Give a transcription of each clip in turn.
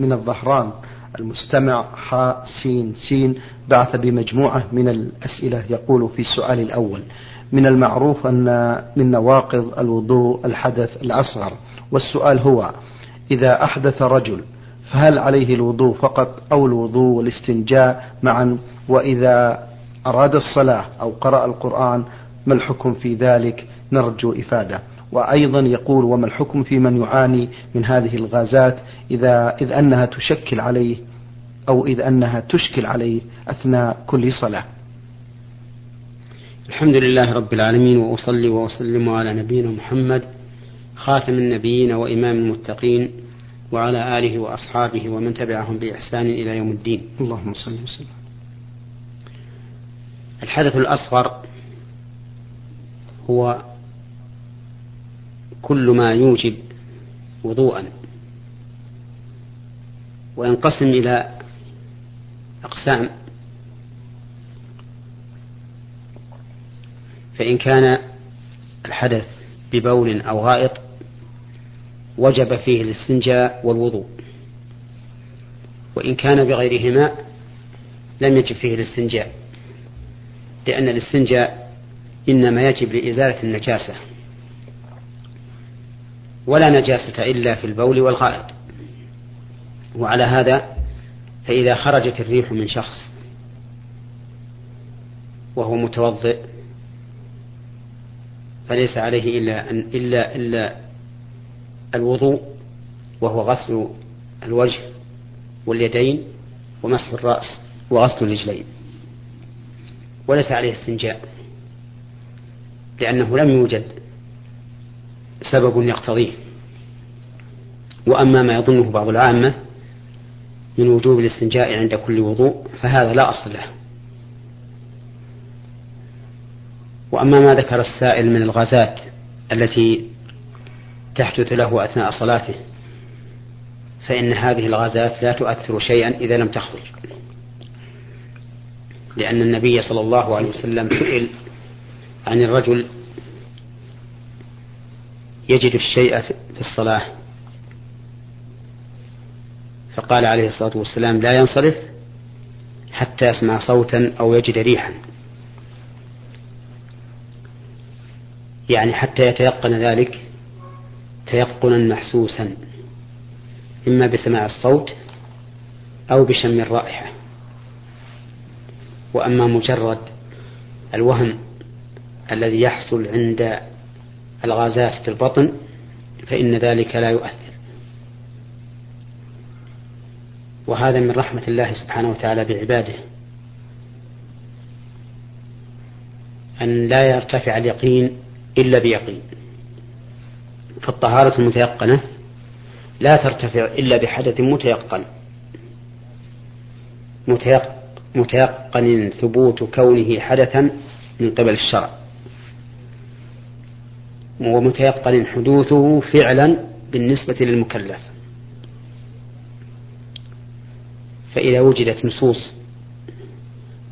من الظهران المستمع حاء سين سين بعث بمجموعة من الأسئلة يقول في السؤال الأول من المعروف أن من نواقض الوضوء الحدث الأصغر؟ والسؤال هو إذا أحدث رجل فهل عليه الوضوء فقط أو الوضوء والاستنجاء معا؟ وإذا أراد الصلاة أو قرأ القرآن ما الحكم في ذلك؟ نرجو إفادة. وأيضا يقول وما الحكم في من يعاني من هذه الغازات إذا إذ أنها تشكل عليه أو إذ أنها تشكل عليه أثناء كل صلاة. الحمد لله رب العالمين وأصلي وأسلم على نبينا محمد خاتم النبيين وإمام المتقين وعلى آله وأصحابه ومن تبعهم بإحسان إلى يوم الدين. اللهم صل وسلم. الحدث الأصغر هو كل ما يوجب وضوءا. وينقسم إلى أقسام. فإن كان الحدث ببول أو غائط وجب فيه الاستنجاء والوضوء. وإن كان بغيرهما لم يجب فيه الاستنجاء لأن الاستنجاء إنما يجب لإزالة النجاسة. ولا نجاسة إلا في البول والغائط. وعلى هذا فإذا خرجت الريح من شخص وهو متوضئ فليس عليه إلا أن إلا إلا الوضوء وهو غسل الوجه واليدين ومسح الرأس وغسل الرجلين. وليس عليه استنجاء لأنه لم يوجد سبب يقتضيه. وأما ما يظنه بعض العامة من وجوب الاستنجاء عند كل وضوء فهذا لا أصل له. وأما ما ذكر السائل من الغازات التي تحدث له أثناء صلاته فإن هذه الغازات لا تؤثر شيئا إذا لم تخرج. لأن النبي صلى الله عليه وسلم سئل عن الرجل يجد الشيء في الصلاة. فقال عليه الصلاة والسلام لا ينصرف حتى يسمع صوتا أو يجد ريحا. يعني حتى يتيقن ذلك تيقنا محسوسا إما بسماع الصوت أو بشم الرائحة. وأما مجرد الوهم الذي يحصل عند الغازات في البطن فإن ذلك لا يؤثر. وهذا من رحمة الله سبحانه وتعالى بعباده. أن لا يرتفع اليقين إلا بيقين. فالطهارة المتيقنة لا ترتفع إلا بحدث متيقن. متيقن ثبوت كونه حدثا من قبل الشرع. ومتيقن حدوثه فعلا بالنسبة للمكلف. فإذا وجدت نصوص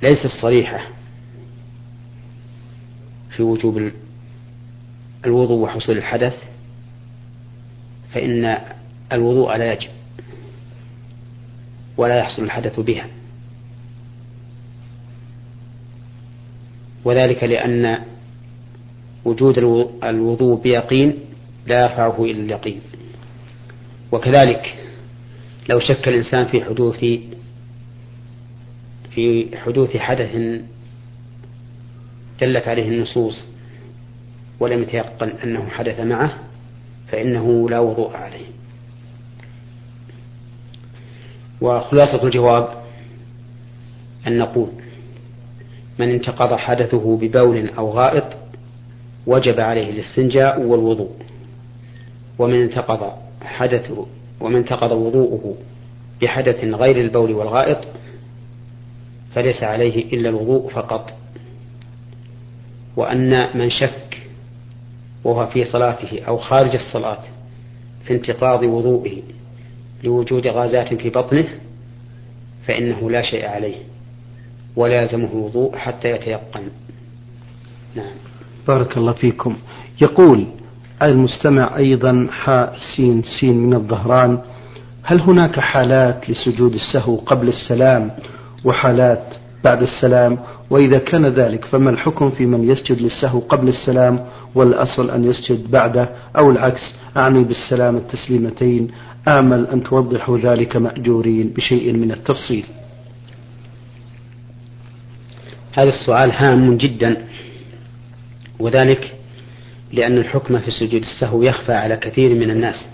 ليست صريحة في وجوب الوضوء وحصول الحدث فإن الوضوء لا يجب ولا يحصل الحدث بها. وذلك لأن وجود الوضوء بيقين لا يرفعه إلى اليقين. وكذلك لو شك الإنسان في حدوث في حدوث حدث دلت عليه النصوص ولم يتيقن أنه حدث معه فإنه لا وضوء عليه. وخلاصة الجواب أن نقول من انتقض حدثه ببول أو غائط وجب عليه الاستنجاء والوضوء. ومن انتقض حدثه ومن انتقض وضوءه بحدث غير البول والغائط فليس عليه إلا الوضوء فقط. وأن من شك وهو في صلاته أو خارج الصلاة في انتقاض وضوئه لوجود غازات في بطنه فإنه لا شيء عليه ولا يلزمه الوضوء حتى يتيقن. نعم. بارك الله فيكم. يقول المستمع أيضا حاء سين سين من الظهران هل هناك حالات لسجود السهو قبل السلام وحالات بعد السلام؟ وإذا كان ذلك فما الحكم في من يسجد للسهو قبل السلام والأصل أن يسجد بعده؟ أو العكس أعني بالسلام التسليمتين آمل أن توضحوا ذلك مأجورين بشيء من التفصيل. هذا السؤال هام جدا. وذلك لأن الحكم في سجود السهو يخفى على كثير من الناس.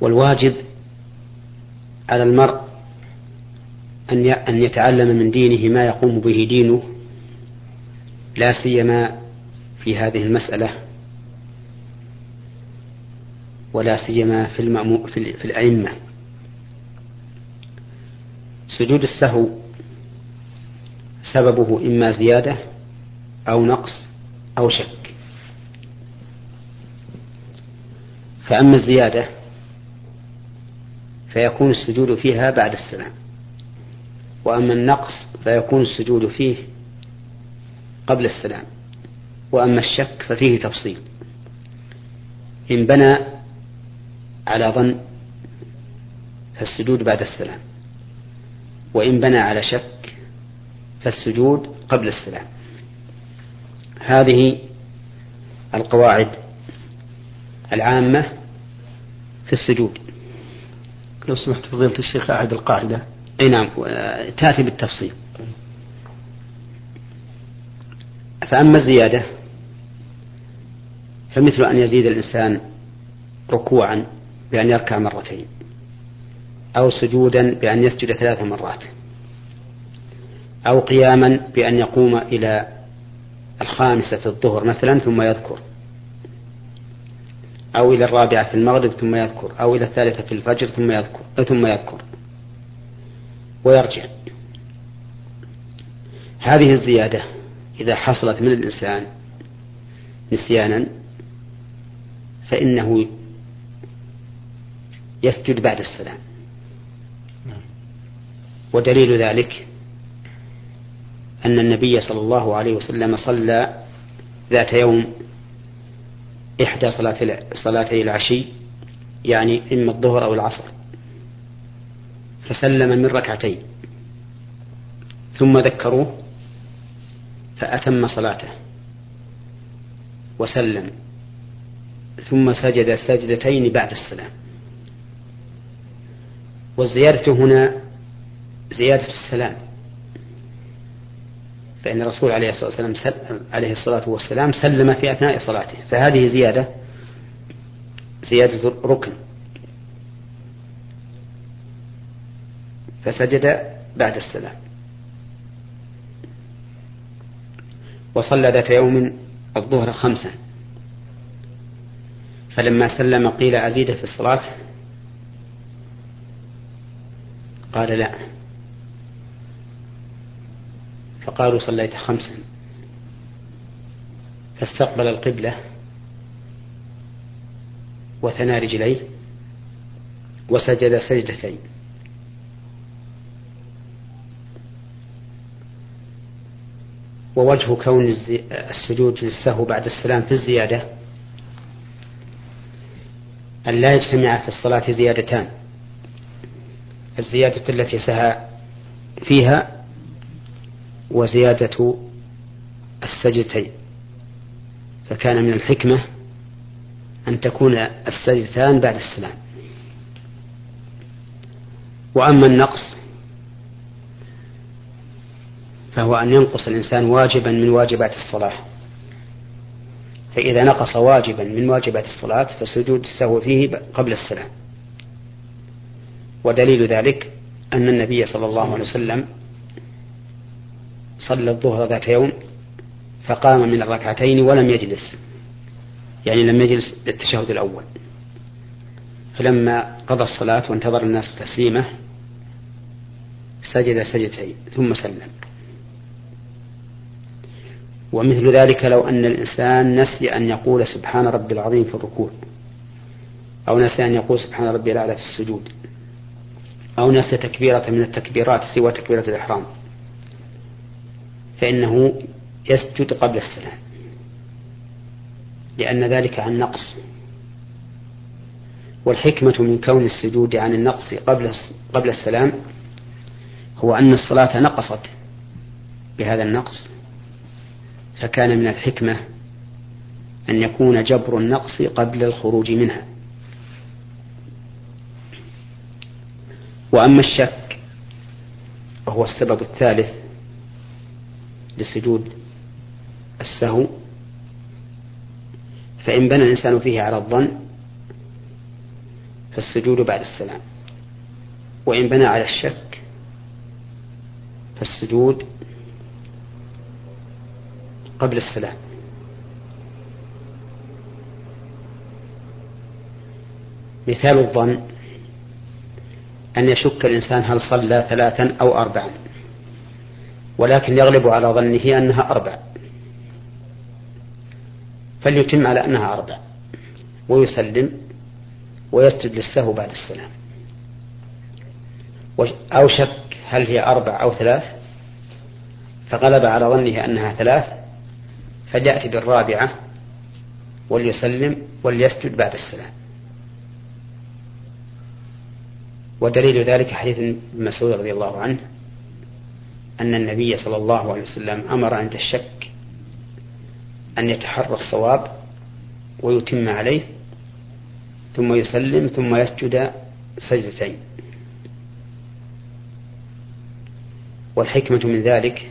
والواجب على المرء أن يتعلم من دينه ما يقوم به دينه لا سيما في هذه المسألة ولا سيما في, في الأئمة. سجود السهو سببه إما زيادة أو نقص أو شك. فأما الزيادة فيكون السجود فيها بعد السلام وأما النقص فيكون السجود فيه قبل السلام وأما الشك ففيه تفصيل. إن بنى على ظن فالسجود بعد السلام وإن بنى على شك فالسجود قبل السلام. هذه القواعد العامة في السجود. لو سمحت فضيلة الشيخ أعد القاعدة؟ أي نعم تأتي بالتفصيل. فأما الزيادة فمثل أن يزيد الإنسان ركوعا بأن يركع مرتين أو سجودا بأن يسجد ثلاث مرات. أو قياما بأن يقوم إلى الخامسة في الظهر مثلا ثم يذكر. أو إلى الرابعة في المغرب ثم يذكر. أو إلى الثالثة في الفجر ثم يذكر. ثم يذكر. ويرجع. هذه الزيادة إذا حصلت من الإنسان نسيانا فإنه يسجد بعد السلام. ودليل ذلك أن النبي صلى الله عليه وسلم صلى ذات يوم إحدى صلاتي العشي يعني إما الظهر أو العصر. فسلم من ركعتين. ثم ذكروه فأتم صلاته. وسلم. ثم سجد سجدتين بعد السلام. والزيادة هنا زيادة السلام. فإن الرسول عليه الصلاة والسلام عليه الصلاة والسلام سلم في أثناء صلاته. فهذه زيادة زيادة ركن فسجد بعد السلام. وصلى ذات يوم الظهر خمسا. فلما سلم قيل أزيد في الصلاة؟ قال لا. فقالوا صليت خمسا. فاستقبل القبلة وثنى رجليه وسجد سجدتين. ووجه كون السجود للسهو بعد السلام في الزيادة أن لا يجتمع في الصلاة زيادتان. الزيادة التي سهى فيها وزيادة السجدتين. فكان من الحكمة أن تكون السجدتان بعد السلام. وأما النقص فهو أن ينقص الإنسان واجبا من واجبات الصلاة. فإذا نقص واجبا من واجبات الصلاة فسجود السهو فيه قبل السلام. ودليل ذلك أن النبي صلى الله عليه وسلم صلى الظهر ذات يوم فقام من الركعتين ولم يجلس. يعني لم يجلس للتشهد الأول. فلما قضى الصلاة وانتظر الناس تسليمه سجد سجدتين ثم سلم. ومثل ذلك لو أن الإنسان نسي أن يقول سبحان ربي العظيم في الركوع أو نسي أن يقول سبحان ربي الأعلى في السجود أو نسي تكبيرة من التكبيرات سوى تكبيرة الإحرام. فإنه يسجد قبل السلام لأن ذلك عن نقص. والحكمة من كون السجود عن النقص قبل قبل السلام هو أن الصلاة نقصت بهذا النقص. فكان من الحكمة أن يكون جبر النقص قبل الخروج منها. وأما الشك وهو السبب الثالث لسجود السهو فإن بنى الإنسان فيه على الظن فالسجود بعد السلام. وإن بنى على الشك فالسجود قبل السلام. مثال الظن أن يشك الإنسان هل صلى ثلاثا أو أربعا. ولكن يغلب على ظنه أنها أربع. فليتم على أنها أربع. ويسلم ويسجد للسهو بعد السلام. أو شك هل هي أربع أو ثلاث؟ فغلب على ظنه أنها ثلاث. فليأتي بالرابعة وليسلم وليسجد بعد السلام. ودليل ذلك حديث ابن مسعود رضي الله عنه. أن النبي صلى الله عليه وسلم أمر عند الشك أن يتحرى الصواب ويتم عليه ثم يسلم ثم يسجد سجدتين. والحكمة من ذلك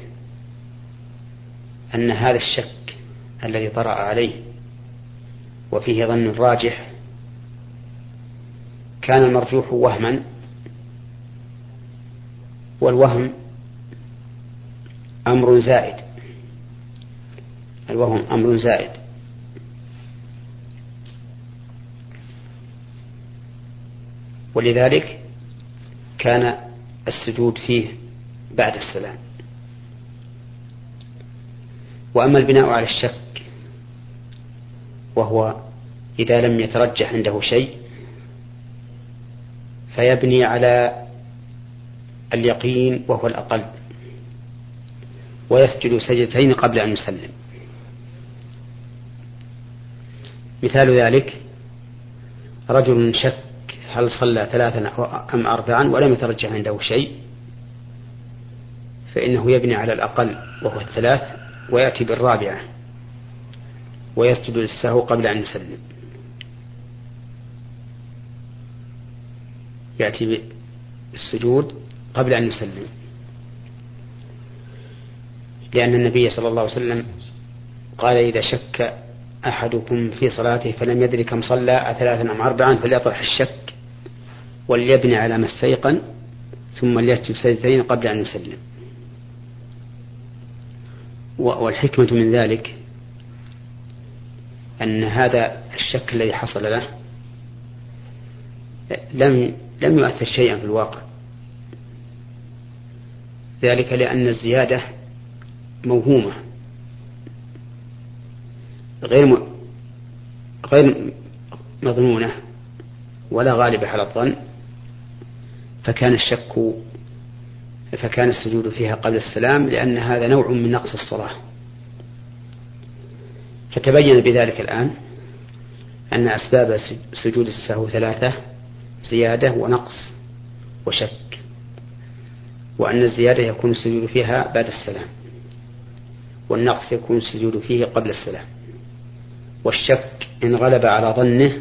أن هذا الشك الذي طرأ عليه وفيه ظن راجح كان المرجوح وهما والوهم أمر زائد. الوهم أمر زائد. ولذلك كان السجود فيه بعد السلام. وأما البناء على الشك وهو إذا لم يترجح عنده شيء فيبني على اليقين وهو الأقل. ويسجد سجدتين قبل أن يسلم. مثال ذلك رجل شك هل صلى ثلاثا أم أربعا ولم يترجح عنده شيء فإنه يبني على الأقل وهو الثلاث ويأتي بالرابعة ويسجد للسهو قبل أن يسلم. يأتي بالسجود قبل أن يسلم. لأن النبي صلى الله عليه وسلم قال إذا شك أحدكم في صلاته فلم يدري كم صلى أثلاثا أم أربعا فليطرح الشك وليبني على ما استيقن ثم ليسجد سجدتين قبل أن يسلم. والحكمة من ذلك أن هذا الشك الذي حصل له لم لم يؤثر شيئا في الواقع. ذلك لأن الزيادة موهومة. غير غير مضمونة ولا غالبة على الظن. فكان الشك فكان السجود فيها قبل السلام لأن هذا نوع من نقص الصلاة. فتبين بذلك الآن أن أسباب سجود السهو ثلاثة زيادة ونقص وشك وأن الزيادة يكون السجود فيها بعد السلام. والنقص يكون السجود فيه قبل السلام والشك إن غلب على ظنه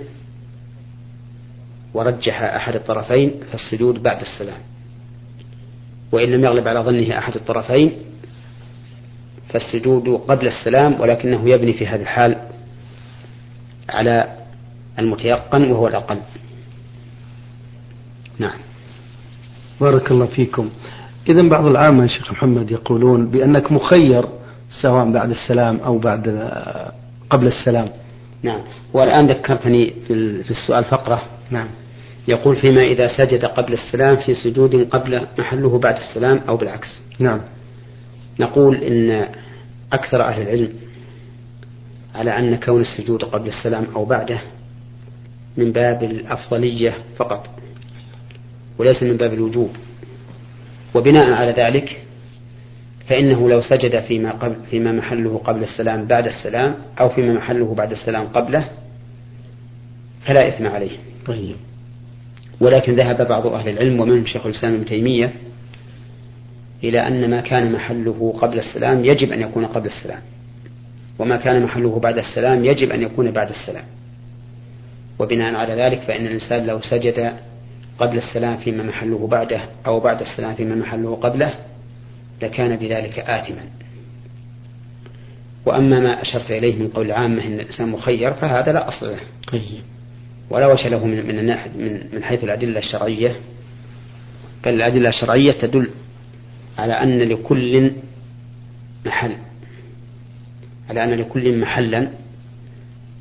ورجح أحد الطرفين فالسجود بعد السلام وإن لم يغلب على ظنه أحد الطرفين فالسجود قبل السلام ولكنه يبني في هذا الحال على المتيقن وهو الأقل. نعم. بارك الله فيكم. إذا بعض العامة يا شيخ محمد يقولون بأنك مخير سواء بعد السلام أو بعد قبل السلام. نعم. والآن ذكرتني في السؤال فقرة. نعم. يقول فيما إذا سجد قبل السلام في سجود قبل محله بعد السلام أو بالعكس. نعم. نقول إن أكثر أهل العلم على أن كون السجود قبل السلام أو بعده من باب الأفضلية فقط وليس من باب الوجوب. وبناء على ذلك فإنه لو سجد فيما, قبل فيما محله قبل السلام بعد السلام أو فيما محله بعد السلام قبله فلا إثم عليه. طيب. ولكن ذهب بعض أهل العلم ومنهم شيخ الإسلام ابن تيمية إلى أن ما كان محله قبل السلام يجب أن يكون قبل السلام وما كان محله بعد السلام يجب أن يكون بعد السلام. وبناء على ذلك فإن الإنسان لو سجد قبل السلام فيما محله بعده أو بعد السلام فيما محله قبله لكان بذلك آثما. وأما ما أشرت إليه من قول العامة أن الإنسان مخير فهذا لا أصل له. طيب. ولا وجه له من من, من, من حيث الأدلة الشرعية. بل الأدلة الشرعية تدل على أن لكل محل على أن لكل محلا.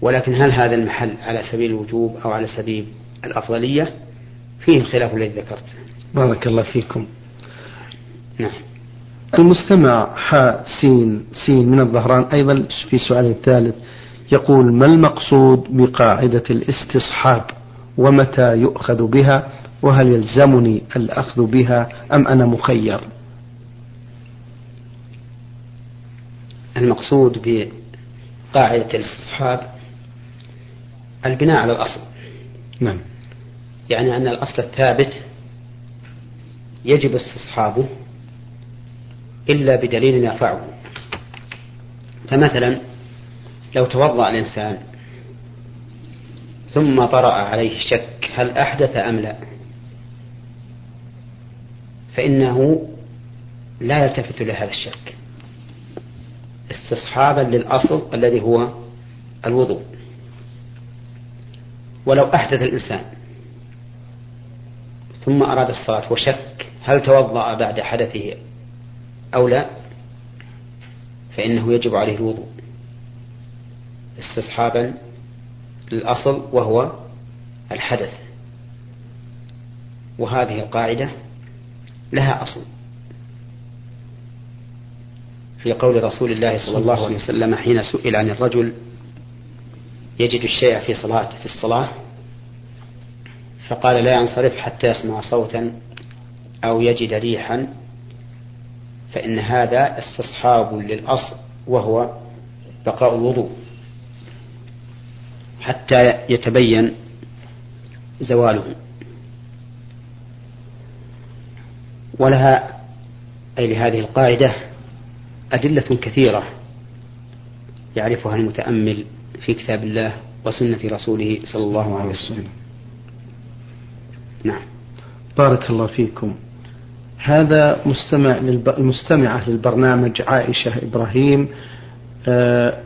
ولكن هل هذا المحل على سبيل الوجوب أو على سبيل الأفضلية؟ فيه الخلاف الذي ذكرت. بارك الله فيكم. نعم. المستمع حاء سين سين من الظهران أيضا في سؤال الثالث يقول ما المقصود بقاعدة الاستصحاب ومتى يؤخذ بها وهل يلزمني الأخذ بها أم أنا مخير؟ المقصود بقاعدة الاستصحاب البناء على الأصل. نعم. يعني أن الأصل الثابت يجب استصحابه إلا بدليل يرفعه. فمثلا لو توضأ الإنسان ثم طرأ عليه شك هل أحدث أم لا فإنه لا يلتفت لهذا الشك استصحابا للأصل الذي هو الوضوء. ولو أحدث الإنسان ثم أراد الصلاة وشك هل توضأ بعد حدثه أو لا فإنه يجب عليه الوضوء استصحابا للأصل وهو الحدث. وهذه القاعدة لها أصل. في قول رسول الله صلى الله عليه وسلم حين سئل عن الرجل يجد الشيء في صلاة في الصلاة فقال لا ينصرف حتى يسمع صوتا أو يجد ريحا فإن هذا استصحاب للأصل وهو بقاء الوضوء. حتى يتبين زواله. ولها أي لهذه القاعدة أدلة كثيرة يعرفها المتأمل في كتاب الله وسنة رسوله صلى الله عليه وسلم. نعم. بارك الله فيكم. هذا مستمع المستمعة للبرنامج عائشة إبراهيم أه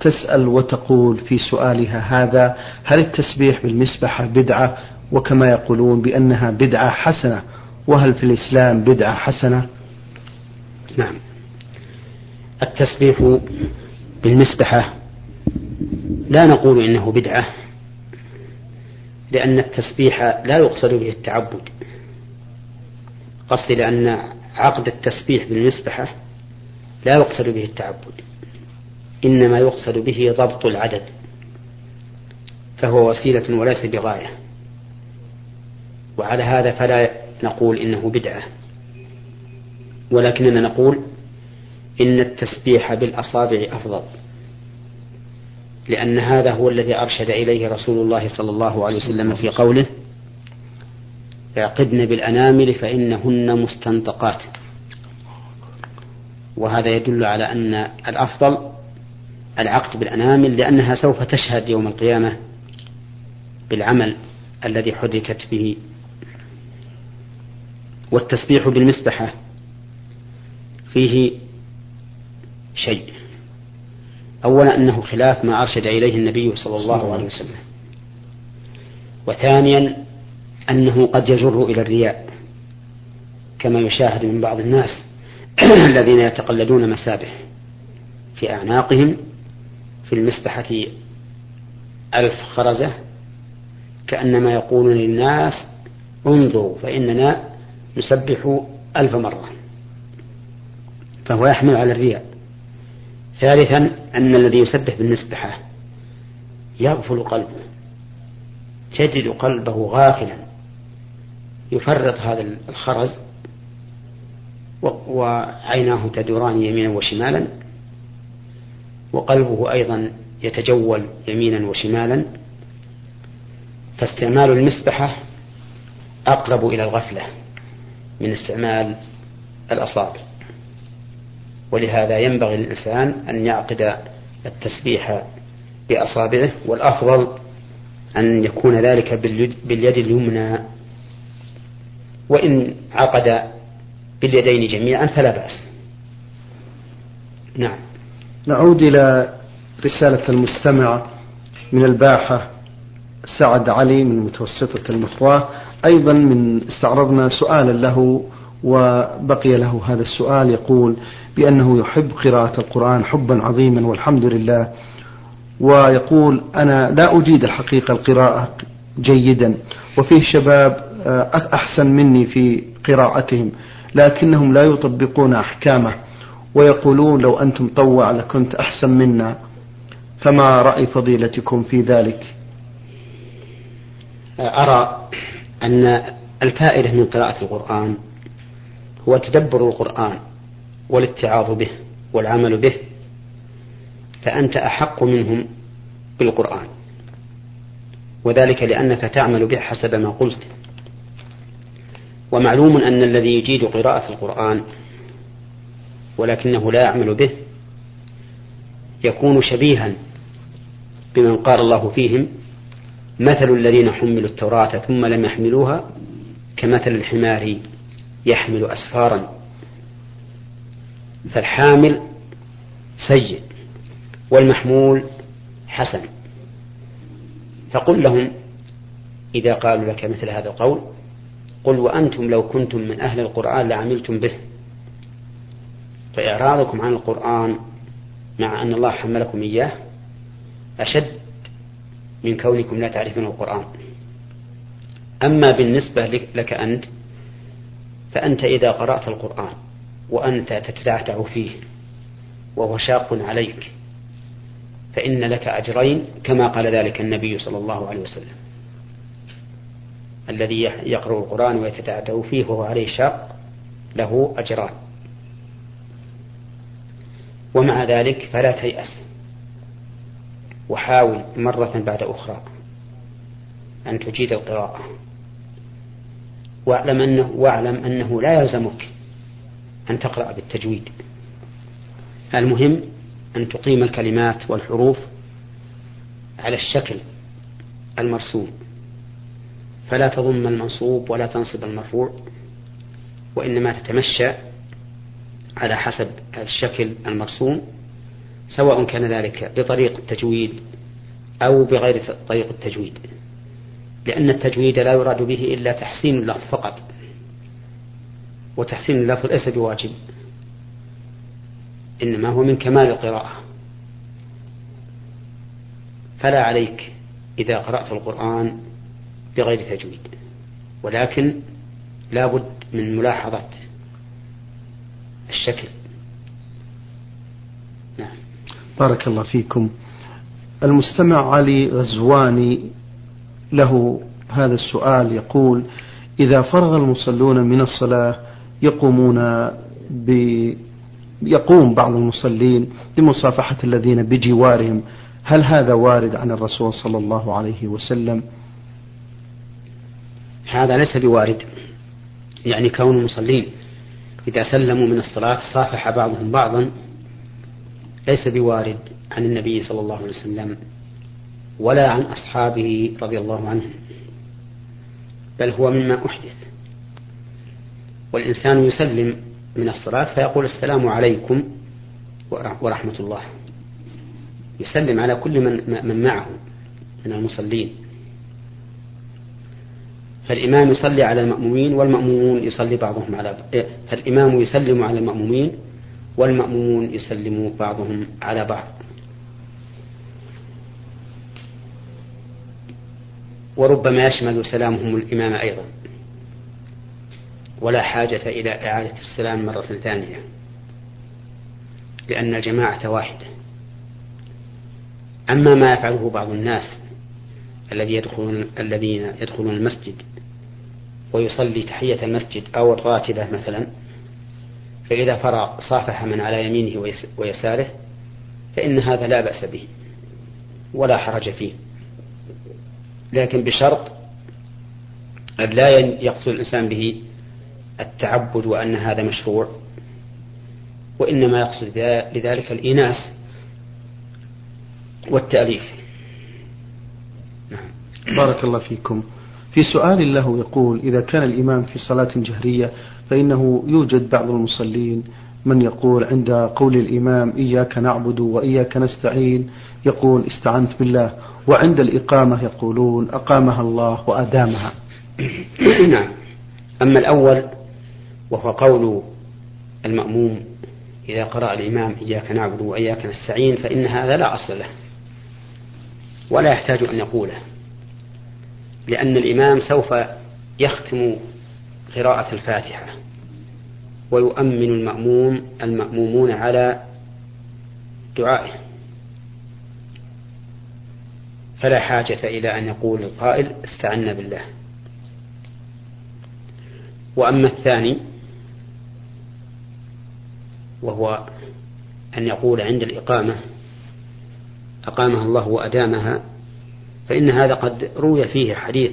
تسأل وتقول في سؤالها هذا هل التسبيح بالمسبحة بدعة؟ وكما يقولون بأنها بدعة حسنة. وهل في الإسلام بدعة حسنة؟ نعم. التسبيح بالمسبحة لا نقول إنه بدعة لأن التسبيح لا يقصد به التعبد. قصدي لأن عقد التسبيح بالمسبحة لا يقصد به التعبد إنما يقصد به ضبط العدد فهو وسيلة وليس بغاية. وعلى هذا فلا نقول إنه بدعة ولكننا نقول إن التسبيح بالأصابع أفضل لأن هذا هو الذي أرشد إليه رسول الله صلى الله عليه وسلم في قوله اعقدن بالأنامل فإنهن مستنطقات. وهذا يدل على أن الأفضل العقد بالأنامل لأنها سوف تشهد يوم القيامة بالعمل الذي حركت به. والتسبيح بالمسبحة فيه شيء. أولا أنه خلاف ما أرشد إليه النبي صلى الله عليه وسلم. وثانيا أنه قد يجر إلى الرياء كما يشاهد من بعض الناس الذين يتقلدون مسابح في أعناقهم في المسبحة ألف خرزة كأنما يقولون للناس انظروا فإننا نسبح ألف مرة فهو يحمل على الرياء. ثالثا أن الذي يسبح بالمسبحة يغفل قلبه تجد قلبه غافلا. يفرط هذا الخرز وعيناه تدوران يمينا وشمالا وقلبه أيضا يتجول يمينا وشمالا فاستعمال المسبحة أقرب إلى الغفلة من استعمال الأصابع. ولهذا ينبغي للإنسان أن يعقد التسبيح بأصابعه والأفضل أن يكون ذلك باليد اليمنى. وإن عقد باليدين جميعا فلا بأس. نعم. نعود إلى رسالة المستمع من الباحة سعد علي من متوسطة المثواه أيضا من استعرضنا سؤالا له وبقي له هذا السؤال يقول بأنه يحب قراءة القرآن حبا عظيما والحمد لله. ويقول أنا لا أجيد الحقيقة القراءة جيدا. وفيه شباب أحسن مني في قراءتهم لكنهم لا يطبقون أحكامه ويقولون لو أنتم طوع لكنت أحسن منا فما رأي فضيلتكم في ذلك؟ أرى أن الفائدة من قراءة القرآن هو تدبر القرآن والاتعاظ به والعمل به فأنت أحق منهم بالقرآن وذلك لأنك تعمل به حسب ما قلت. ومعلوم أن الذي يجيد قراءة القرآن ولكنه لا يعمل به يكون شبيها بمن قال الله فيهم مثل الذين حملوا التوراة ثم لم يحملوها كمثل الحمار يحمل أسفارا فالحامل سيء والمحمول حسن فقل لهم إذا قالوا لك مثل هذا القول قل وأنتم لو كنتم من أهل القرآن لعملتم به. فإعراضكم عن القرآن مع أن الله حملكم إياه أشد من كونكم لا تعرفون القرآن. أما بالنسبة لك أنت فأنت إذا قرأت القرآن وأنت تتعتع فيه وهو شاق عليك فإن لك أجرين كما قال ذلك النبي صلى الله عليه وسلم. الذي يقرأ القرآن ويتتعتع فيه وهو عليه شاق له أجران. ومع ذلك فلا تيأس. وحاول مرة بعد أخرى أن تجيد القراءة. واعلم أنه, واعلم أنه لا يلزمك أن تقرأ بالتجويد. المهم أن تقيم الكلمات والحروف على الشكل المرسوم. فلا تضم المنصوب ولا تنصب المرفوع وإنما تتمشى على حسب الشكل المرسوم سواء كان ذلك بطريق التجويد أو بغير طريق التجويد لأن التجويد لا يراد به إلا تحسين اللفظ فقط وتحسين اللفظ ليس بواجب إنما هو من كمال القراءة. فلا عليك إذا قرأت القرآن بغير تجويد. ولكن لا بد من ملاحظة الشكل. نعم. بارك الله فيكم. المستمع علي غزواني له هذا السؤال يقول إذا فرغ المصلون من الصلاة يقومون ب يقوم بعض المصلين بمصافحة الذين بجوارهم. هل هذا وارد عن الرسول صلى الله عليه وسلم؟ هذا ليس بوارد يعني كون المصلين إذا سلموا من الصلاة صافح بعضهم بعضا ليس بوارد عن النبي صلى الله عليه وسلم ولا عن أصحابه رضي الله عنهم بل هو مما أحدث. والإنسان يسلم من الصلاة فيقول السلام عليكم ورحمة الله يسلم على كل من, من معه من المصلين. فالإمام يصلي على المأمومين والمأمومون يصلي بعضهم على فالإمام يسلم على المأمومين والمأمومون يسلم بعضهم على بعض. وربما يشمل سلامهم الإمام أيضا. ولا حاجة إلى إعادة السلام مرة ثانية لأن الجماعة واحدة. أما ما يفعله بعض الناس الذي يدخلون الذين يدخلون المسجد ويصلي تحية المسجد أو الراتبة مثلا فإذا فرغ صافح من على يمينه ويساره فإن هذا لا بأس به ولا حرج فيه. لكن بشرط أن لا يقصد الإنسان به التعبد وأن هذا مشروع وإنما يقصد لذلك الإناس والتأليف. نعم. بارك الله فيكم. في سؤال له يقول إذا كان الإمام في صلاة جهرية فإنه يوجد بعض المصلين. من يقول عند قول الإمام إياك نعبد وإياك نستعين يقول استعنت بالله. وعند الإقامة يقولون أقامها الله وأدامها. نعم. أما الأول وهو قول المأموم إذا قرأ الإمام إياك نعبد وإياك نستعين فإن هذا لا أصل له ولا يحتاج أن يقوله. لأن الإمام سوف يختم قراءة الفاتحة ويؤمن المأموم المأمومون على دعائه. فلا حاجة إلى أن يقول القائل استعنا بالله. وأما الثاني وهو أن يقول عند الإقامة أقامها الله وأدامها فإن هذا قد روي فيه حديث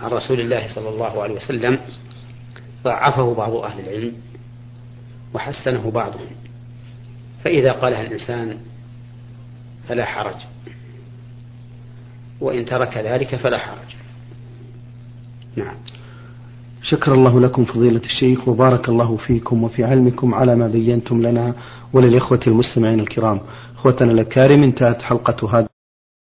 عن رسول الله صلى الله عليه وسلم ضعفه بعض أهل العلم وحسنه بعضهم. فإذا قالها الإنسان فلا حرج وإن ترك ذلك فلا حرج. نعم. شكر الله لكم فضيلة الشيخ وبارك الله فيكم وفي علمكم على ما بينتم لنا وللإخوة المستمعين الكرام. إخوتنا الأكارم انتهت حلقة هذا